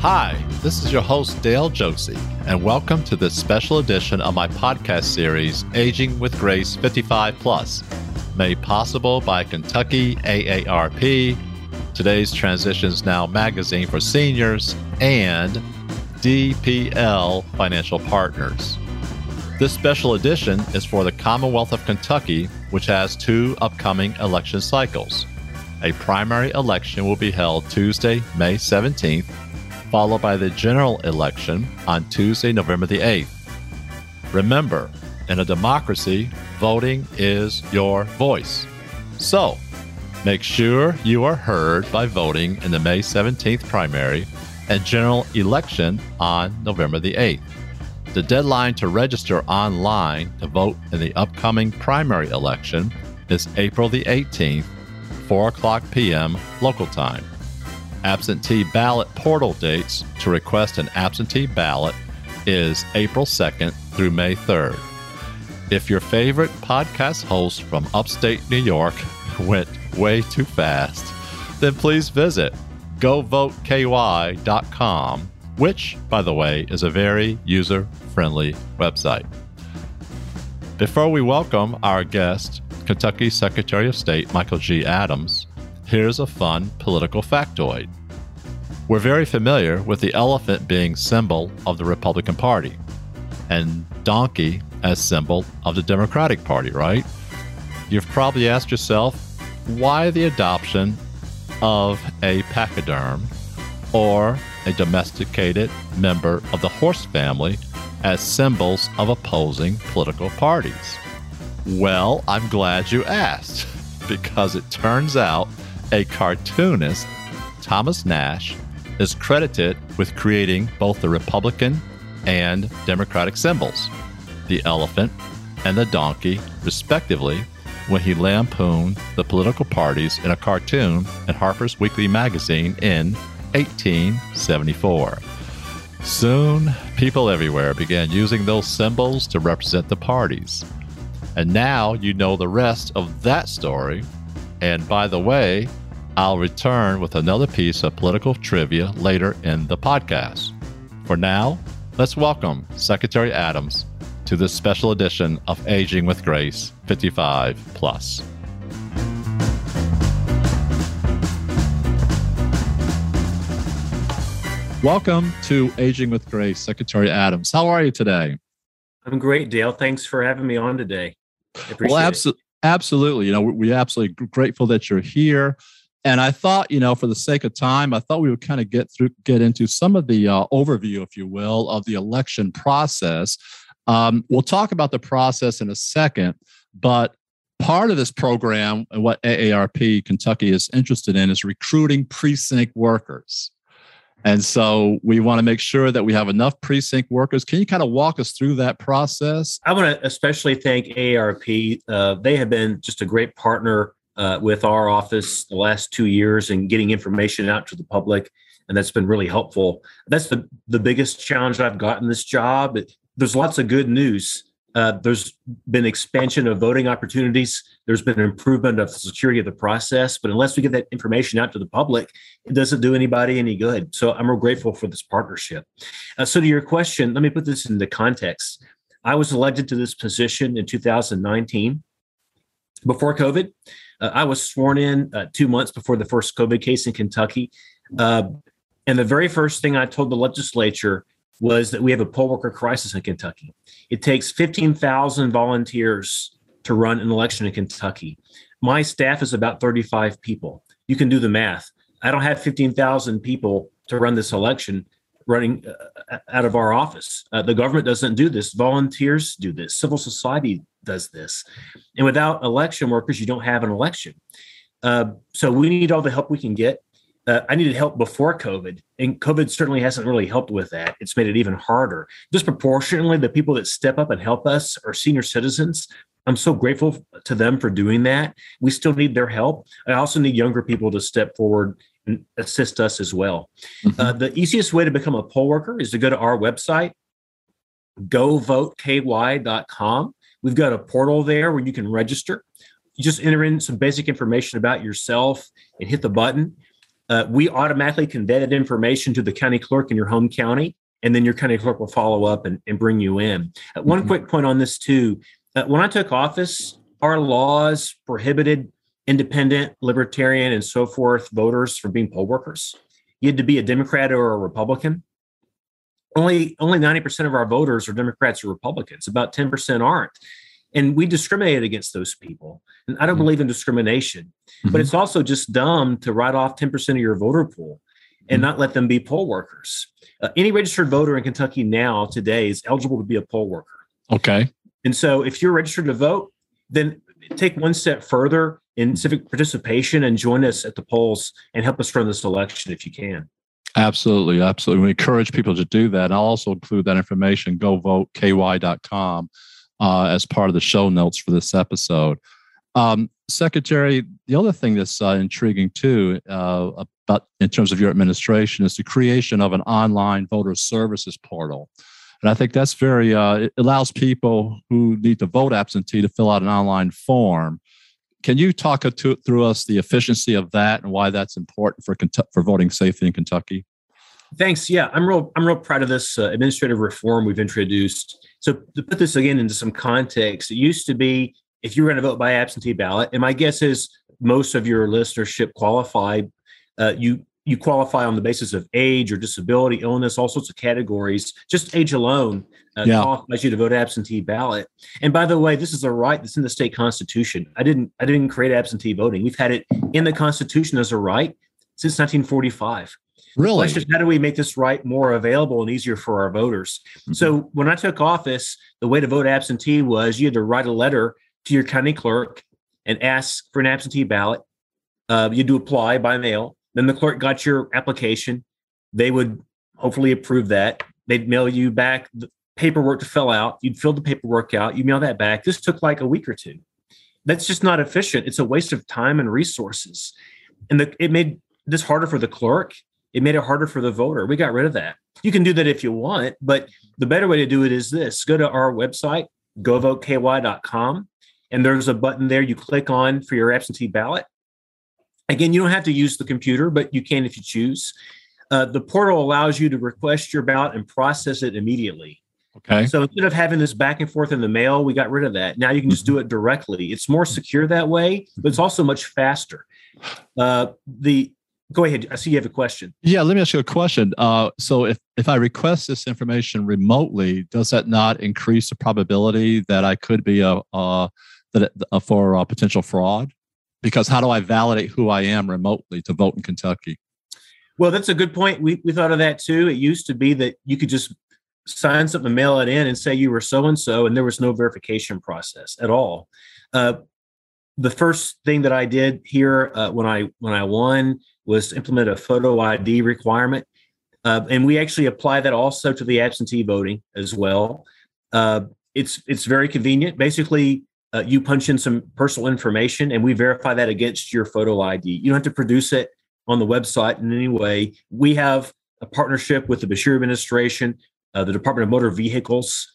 Hi, this is your host, Dale Josie, and welcome to this special edition of my podcast series, Aging with Grace 55 Plus, made possible by Kentucky AARP, today's Transitions Now magazine for seniors, and DPL Financial Partners. This special edition is for the Commonwealth of Kentucky, which has two upcoming election cycles. A primary election will be held Tuesday, May 17th, followed by the general election on Tuesday, November the 8th. Remember, in a democracy, voting is your voice. So, make sure you are heard by voting in the May 17th primary and general election on November the 8th. The deadline to register online to vote in the upcoming primary election is April the 18th 4 o'clock p.m. local time. Absentee ballot portal dates to request an absentee ballot is April 2nd through May 3rd. If your favorite podcast host from upstate New York went way too fast, then please visit govoteky.com, which, by the way, is a very user friendly website. Before we welcome our guest, Kentucky Secretary of State Michael G. Adams, here's a fun political factoid. We're very familiar with the elephant being symbol of the Republican Party and donkey as symbol of the Democratic Party, right? You've probably asked yourself why the adoption of a pachyderm or a domesticated member of the horse family as symbols of opposing political parties. Well, I'm glad you asked because it turns out a cartoonist, Thomas Nast, is credited with creating both the Republican and Democratic symbols, the elephant and the donkey, respectively, when he lampooned the political parties in a cartoon in Harper's Weekly magazine in 1874. Soon, people everywhere began using those symbols to represent the parties. And now you know the rest of that story. And by the way, I'll return with another piece of political trivia later in the podcast. For now, let's welcome Secretary Adams to this special edition of Aging with Grace 55 Plus. Welcome to Aging with Grace, Secretary Adams. How are you today? I'm great, Dale. Thanks for having me on today well, absolutely. Absolutely. You know, we're absolutely grateful that you're here. And I thought, you know, for the sake of time, I thought we would kind of get through, get into some of the uh, overview, if you will, of the election process. Um, we'll talk about the process in a second, but part of this program, and what AARP Kentucky is interested in, is recruiting precinct workers. And so we want to make sure that we have enough precinct workers. Can you kind of walk us through that process? I want to especially thank AARP. Uh, they have been just a great partner uh, with our office the last two years and getting information out to the public. And that's been really helpful. That's the, the biggest challenge I've gotten this job. There's lots of good news uh, there's been expansion of voting opportunities. There's been improvement of the security of the process. But unless we get that information out to the public, it doesn't do anybody any good. So I'm real grateful for this partnership. Uh, so to your question, let me put this into context. I was elected to this position in 2019 before COVID. Uh, I was sworn in uh, two months before the first COVID case in Kentucky. Uh, and the very first thing I told the legislature was that we have a poll worker crisis in Kentucky. It takes 15,000 volunteers to run an election in Kentucky. My staff is about 35 people. You can do the math. I don't have 15,000 people to run this election running uh, out of our office. Uh, the government doesn't do this. Volunteers do this. Civil society does this. And without election workers, you don't have an election. Uh, so we need all the help we can get uh, I needed help before COVID, and COVID certainly hasn't really helped with that. It's made it even harder. Disproportionately, the people that step up and help us are senior citizens. I'm so grateful to them for doing that. We still need their help. I also need younger people to step forward assist us as well. Mm-hmm. Uh, the easiest way to become a poll worker is to go to our website, govoteky.com. We've got a portal there where you can register. You just enter in some basic information about yourself and hit the button uh, we automatically convey that information to the county clerk in your home county, and then your county clerk will follow up and, and bring you in. Uh, one mm-hmm. quick point on this, too. Uh, when I took office, our laws prohibited independent, libertarian, and so forth voters from being poll workers. You had to be a Democrat or a Republican. Only only 90% of our voters are Democrats or Republicans. About 10% aren't. And we discriminate against those people. And I don't mm-hmm. believe in discrimination, mm-hmm. but it's also just dumb to write off 10% of your voter pool and mm-hmm. not let them be poll workers. Uh, any registered voter in Kentucky now today is eligible to be a poll worker. Okay. And so if you're registered to vote, then take one step further in civic participation and join us at the polls and help us run this election if you can. Absolutely, absolutely. We encourage people to do that. I'll also include that information, go govoteky.com, uh, as part of the show notes for this episode. Um, Secretary, the other thing that's uh, intriguing too, uh, about in terms of your administration, is the creation of an online voter services portal. And I think that's very, uh, it allows people who need to vote absentee to fill out an online form. Can you talk to, through us the efficiency of that and why that's important for for voting safety in Kentucky? Thanks. Yeah, I'm real. I'm real proud of this uh, administrative reform we've introduced. So to put this again into some context, it used to be if you were going to vote by absentee ballot, and my guess is most of your listenership qualified, Uh, you you qualify on the basis of age or disability, illness, all sorts of categories. Just age alone uh, yeah. qualifies you to vote absentee ballot. And by the way, this is a right that's in the state constitution. I didn't I didn't create absentee voting. We've had it in the constitution as a right since 1945. Really? Just how do we make this right more available and easier for our voters? Mm-hmm. So when I took office, the way to vote absentee was you had to write a letter to your county clerk and ask for an absentee ballot. Uh, you do apply by mail then the clerk got your application. They would hopefully approve that. They'd mail you back the paperwork to fill out. You'd fill the paperwork out. You mail that back. This took like a week or two. That's just not efficient. It's a waste of time and resources. And the, it made this harder for the clerk. It made it harder for the voter. We got rid of that. You can do that if you want, but the better way to do it is this go to our website, govoteky.com, and there's a button there you click on for your absentee ballot. Again, you don't have to use the computer, but you can if you choose. Uh, the portal allows you to request your ballot and process it immediately. Okay. So instead of having this back and forth in the mail, we got rid of that. Now you can just do it directly. It's more secure that way, but it's also much faster. Uh, the go ahead. I see you have a question. Yeah, let me ask you a question. Uh, so if if I request this information remotely, does that not increase the probability that I could be a, uh, that uh, for a potential fraud? Because how do I validate who I am remotely to vote in Kentucky? Well, that's a good point. We, we thought of that too. It used to be that you could just sign something mail it in and say you were so and so, and there was no verification process at all. Uh, the first thing that I did here uh, when I when I won was implement a photo ID requirement, uh, and we actually apply that also to the absentee voting as well. Uh, it's it's very convenient. Basically, uh, you punch in some personal information and we verify that against your photo ID. You don't have to produce it on the website in any way. We have a partnership with the Beshear administration, uh, the Department of Motor Vehicles.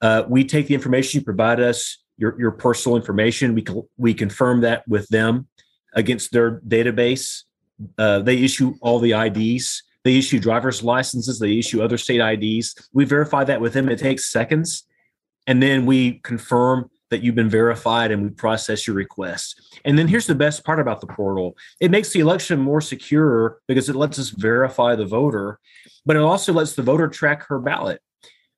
Uh, we take the information you provide us, your, your personal information. We, we confirm that with them against their database. Uh, they issue all the IDs. They issue driver's licenses. They issue other state IDs. We verify that with them. It takes seconds. And then we confirm that you've been verified and we process your request. And then here's the best part about the portal it makes the election more secure because it lets us verify the voter, but it also lets the voter track her ballot.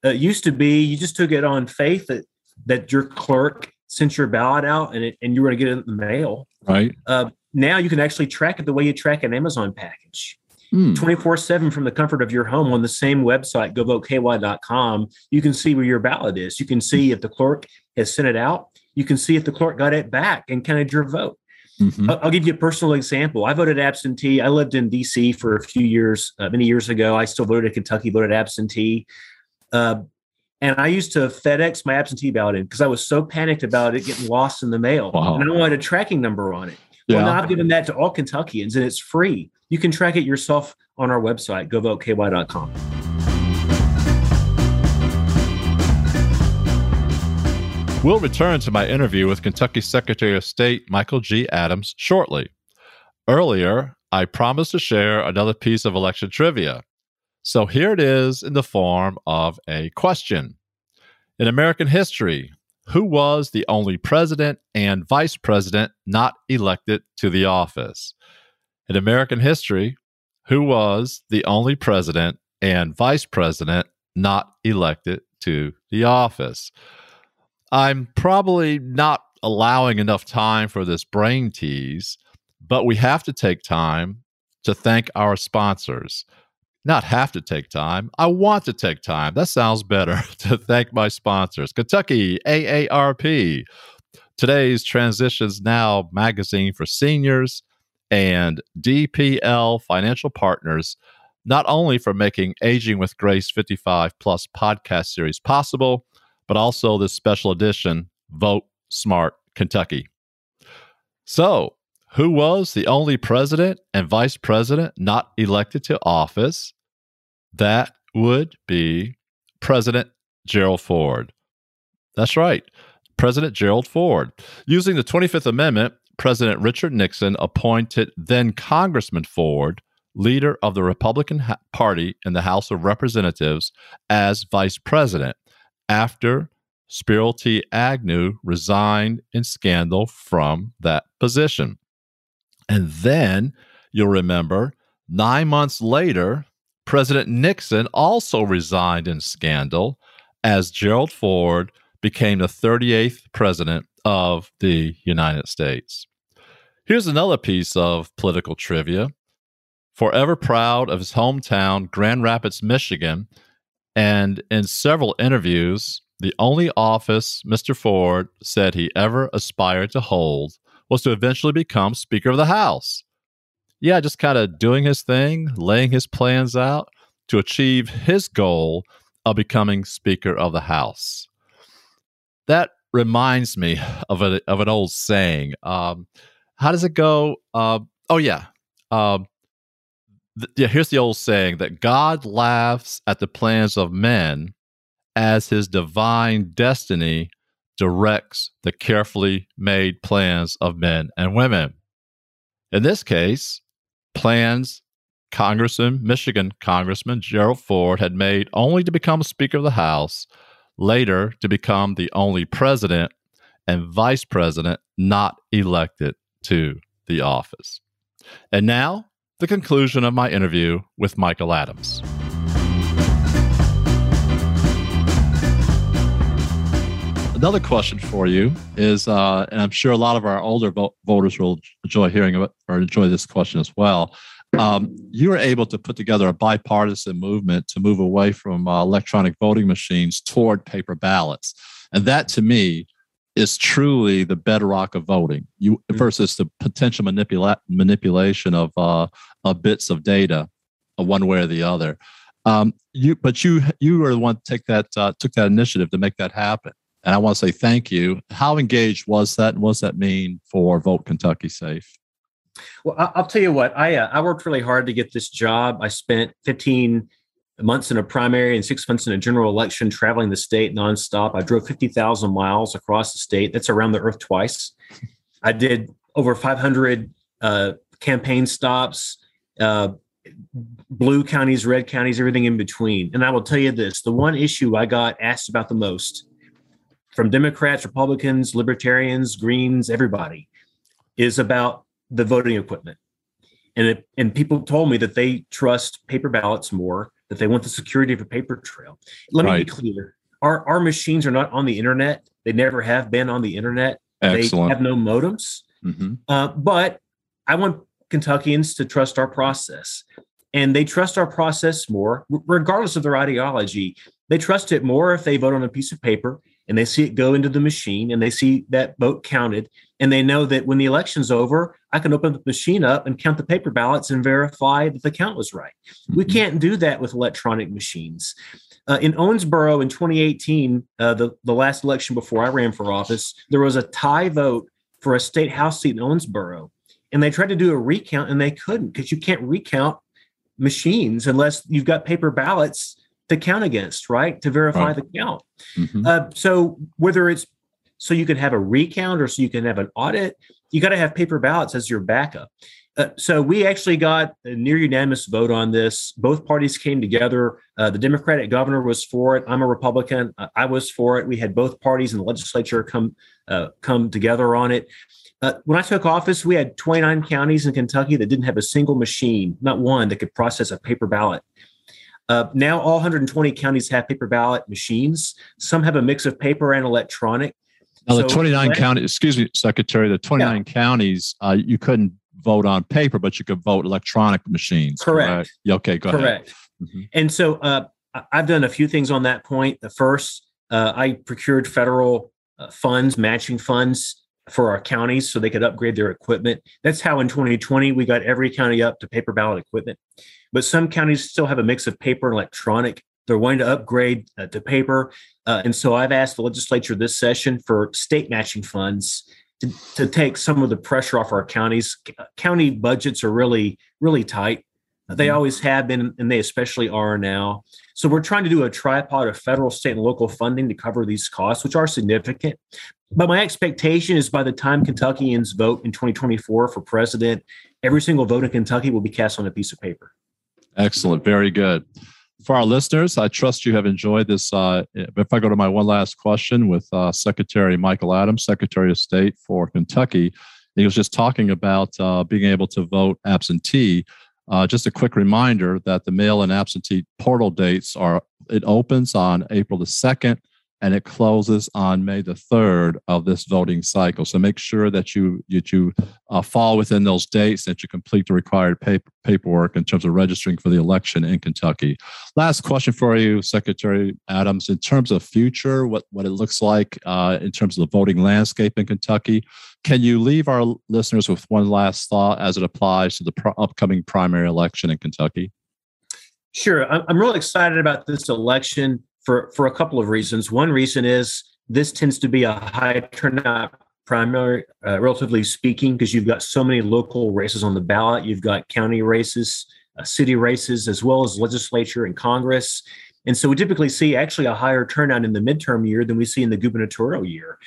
Uh, it used to be you just took it on faith that, that your clerk sent your ballot out and, it, and you were going to get it in the mail. Right. Uh, now you can actually track it the way you track an Amazon package. Hmm. 24 7 from the comfort of your home on the same website, govoteky.com. You can see where your ballot is. You can see if the clerk has sent it out. You can see if the clerk got it back and counted your vote. Mm-hmm. I'll give you a personal example. I voted absentee. I lived in DC for a few years, uh, many years ago. I still voted in Kentucky, voted absentee. Uh, and I used to FedEx my absentee ballot in because I was so panicked about it getting lost in the mail. Wow. And I wanted a tracking number on it. Well, now I've given that to all Kentuckians and it's free. You can track it yourself on our website, govoteky.com. We'll return to my interview with Kentucky Secretary of State Michael G. Adams shortly. Earlier, I promised to share another piece of election trivia. So here it is in the form of a question. In American history, who was the only president and vice president not elected to the office? In American history, who was the only president and vice president not elected to the office? I'm probably not allowing enough time for this brain tease, but we have to take time to thank our sponsors. Not have to take time. I want to take time. That sounds better to thank my sponsors Kentucky AARP, today's Transitions Now magazine for seniors, and DPL Financial Partners, not only for making Aging with Grace 55 Plus podcast series possible, but also this special edition, Vote Smart Kentucky. So, who was the only president and vice president not elected to office? That would be President Gerald Ford. That's right, President Gerald Ford. Using the 25th Amendment, President Richard Nixon appointed then Congressman Ford, leader of the Republican Party in the House of Representatives, as vice president after Spiro T. Agnew resigned in scandal from that position. And then you'll remember nine months later, President Nixon also resigned in scandal as Gerald Ford became the 38th president of the United States. Here's another piece of political trivia. Forever proud of his hometown, Grand Rapids, Michigan, and in several interviews, the only office Mr. Ford said he ever aspired to hold was to eventually become Speaker of the House. Yeah, just kind of doing his thing, laying his plans out to achieve his goal of becoming Speaker of the House. That reminds me of, a, of an old saying. Um, how does it go? Uh, oh, yeah. Um, th- yeah, here's the old saying that God laughs at the plans of men as his divine destiny directs the carefully made plans of men and women. In this case, plans Congressman, Michigan Congressman Gerald Ford had made only to become Speaker of the House, later to become the only president and vice president not elected to the office. And now, the conclusion of my interview with Michael Adams. Another question for you is, uh, and I'm sure a lot of our older vo- voters will enjoy hearing it or enjoy this question as well. Um, you were able to put together a bipartisan movement to move away from uh, electronic voting machines toward paper ballots, and that to me is truly the bedrock of voting. You mm-hmm. versus the potential manipula- manipulation of uh, of bits of data, uh, one way or the other. Um, you, but you you were the one to take that uh, took that initiative to make that happen. And I want to say thank you. How engaged was that? And what does that mean for Vote Kentucky Safe? Well, I'll tell you what. I uh, I worked really hard to get this job. I spent 15 months in a primary and six months in a general election, traveling the state nonstop. I drove 50,000 miles across the state. That's around the earth twice. I did over 500 uh, campaign stops, uh, blue counties, red counties, everything in between. And I will tell you this the one issue I got asked about the most from Democrats, Republicans, Libertarians, Greens, everybody is about the voting equipment. And it, and people told me that they trust paper ballots more, that they want the security of a paper trail. Let right. me be clear. Our our machines are not on the internet. They never have been on the internet. Excellent. They have no modems. Mm-hmm. Uh, but I want Kentuckians to trust our process. And they trust our process more, regardless of their ideology. They trust it more if they vote on a piece of paper and they see it go into the machine and they see that vote counted and they know that when the election's over i can open the machine up and count the paper ballots and verify that the count was right mm-hmm. we can't do that with electronic machines uh, in owensboro in 2018 uh, the, the last election before i ran for office there was a tie vote for a state house seat in owensboro and they tried to do a recount and they couldn't because you can't recount machines unless you've got paper ballots to count against, right? To verify right. the count. Mm-hmm. Uh, so whether it's so you can have a recount or so you can have an audit, you got to have paper ballots as your backup. Uh, so we actually got a near unanimous vote on this. Both parties came together. Uh, the Democratic governor was for it. I'm a Republican. I was for it. We had both parties in the legislature come uh, come together on it. Uh, when I took office, we had 29 counties in Kentucky that didn't have a single machine, not one that could process a paper ballot. Uh, now all 120 counties have paper ballot machines. Some have a mix of paper and electronic. Now, so the 29 counties, excuse me, Secretary, the 29 yeah. counties, uh, you couldn't vote on paper, but you could vote electronic machines. Correct. correct? Yeah, okay, go correct. ahead. Mm-hmm. And so uh, I've done a few things on that point. The first, uh, I procured federal uh, funds, matching funds for our counties so they could upgrade their equipment. That's how in 2020 we got every county up to paper ballot equipment. But some counties still have a mix of paper and electronic. They're wanting to upgrade uh, to paper. Uh, and so I've asked the legislature this session for state matching funds to, to take some of the pressure off our counties. County budgets are really, really tight. They mm-hmm. always have been, and they especially are now. So we're trying to do a tripod of federal, state, and local funding to cover these costs, which are significant. But my expectation is by the time Kentuckians vote in 2024 for president, every single vote in Kentucky will be cast on a piece of paper. Excellent. Very good. For our listeners, I trust you have enjoyed this. Uh, if I go to my one last question with uh, Secretary Michael Adams, Secretary of State for Kentucky, he was just talking about uh, being able to vote absentee. Uh, just a quick reminder that the mail and absentee portal dates are, it opens on April the 2nd and it closes on May the 3rd of this voting cycle. So make sure that you, that you uh, fall within those dates, that you complete the required paper, paperwork in terms of registering for the election in Kentucky. Last question for you, Secretary Adams. In terms of future, what, what it looks like uh, in terms of the voting landscape in Kentucky, can you leave our listeners with one last thought as it applies to the pro- upcoming primary election in Kentucky? Sure. I'm really excited about this election for for a couple of reasons. One reason is this tends to be a high turnout primary, uh, relatively speaking, because you've got so many local races on the ballot. You've got county races, uh, city races, as well as legislature and Congress. And so we typically see actually a higher turnout in the midterm year than we see in the gubernatorial year.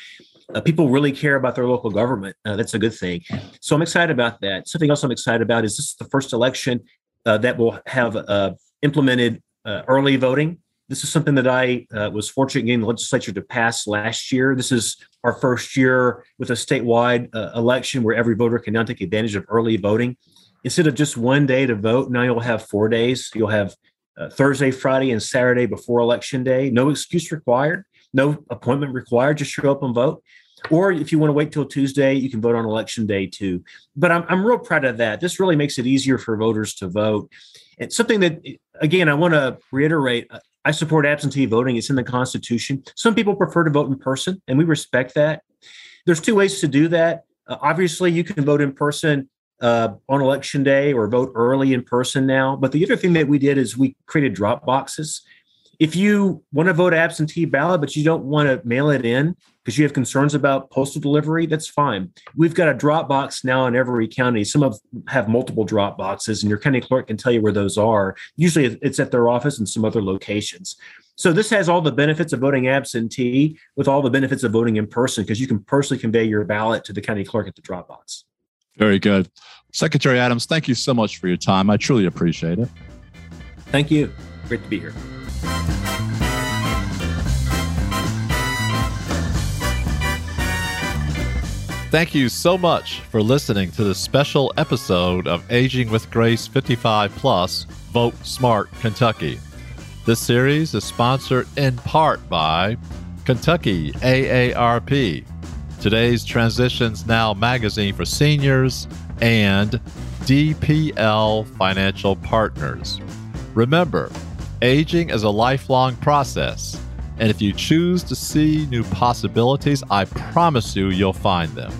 Uh, people really care about their local government. Uh, that's a good thing. So I'm excited about that. Something else I'm excited about is this is the first election uh, that will have uh, implemented early voting this is something that I uh, was fortunate getting the legislature to pass last year. This is our first year with a statewide uh, election where every voter can now take advantage of early voting. Instead of just one day to vote, now you'll have four days. You'll have uh, Thursday, Friday, and Saturday before election day. No excuse required, no appointment required. Just show up and vote. Or if you want to wait till Tuesday, you can vote on election day too. But I'm, I'm real proud of that. This really makes it easier for voters to vote. It's something that, again, I want to reiterate. I support absentee voting. It's in the Constitution. Some people prefer to vote in person, and we respect that. There's two ways to do that. Uh, obviously, you can vote in person uh, on election day or vote early in person now. But the other thing that we did is we created drop boxes. If you want to vote absentee ballot, but you don't want to mail it in, because you have concerns about postal delivery, that's fine. We've got a drop box now in every county. Some of have multiple drop boxes, and your county clerk can tell you where those are. Usually it's at their office and some other locations. So this has all the benefits of voting absentee with all the benefits of voting in person because you can personally convey your ballot to the county clerk at the drop box. Very good. Secretary Adams, thank you so much for your time. I truly appreciate it. Thank you. Great to be here. Thank you so much for listening to this special episode of Aging with Grace 55 Plus Vote Smart Kentucky. This series is sponsored in part by Kentucky AARP, today's Transitions Now magazine for seniors, and DPL Financial Partners. Remember, aging is a lifelong process and if you choose to see new possibilities, I promise you, you'll find them.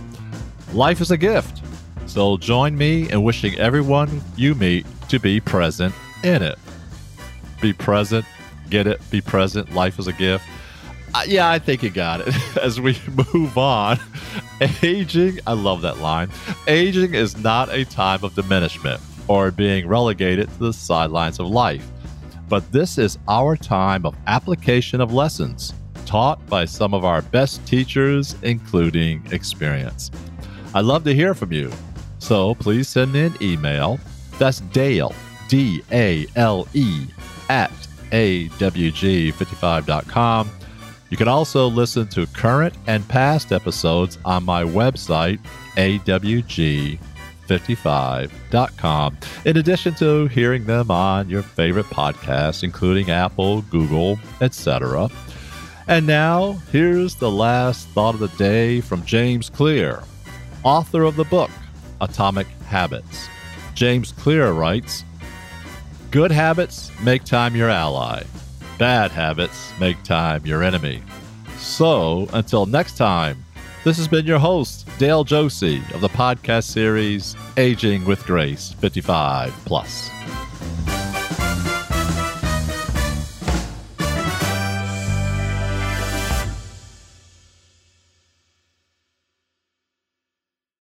Life is a gift. So join me in wishing everyone you meet to be present in it. Be present, get it, be present. Life is a gift. Uh, yeah, I think you got it. As we move on, aging, I love that line. Aging is not a time of diminishment or being relegated to the sidelines of life. But this is our time of application of lessons taught by some of our best teachers, including experience. I'd love to hear from you. So please send me an email. That's Dale, D A L E, at awg55.com. You can also listen to current and past episodes on my website, awg55.com, in addition to hearing them on your favorite podcasts, including Apple, Google, etc. And now, here's the last thought of the day from James Clear, author of the book Atomic Habits. James Clear writes Good habits make time your ally, bad habits make time your enemy. So, until next time, this has been your host, Dale Josie, of the podcast series Aging with Grace 55 Plus.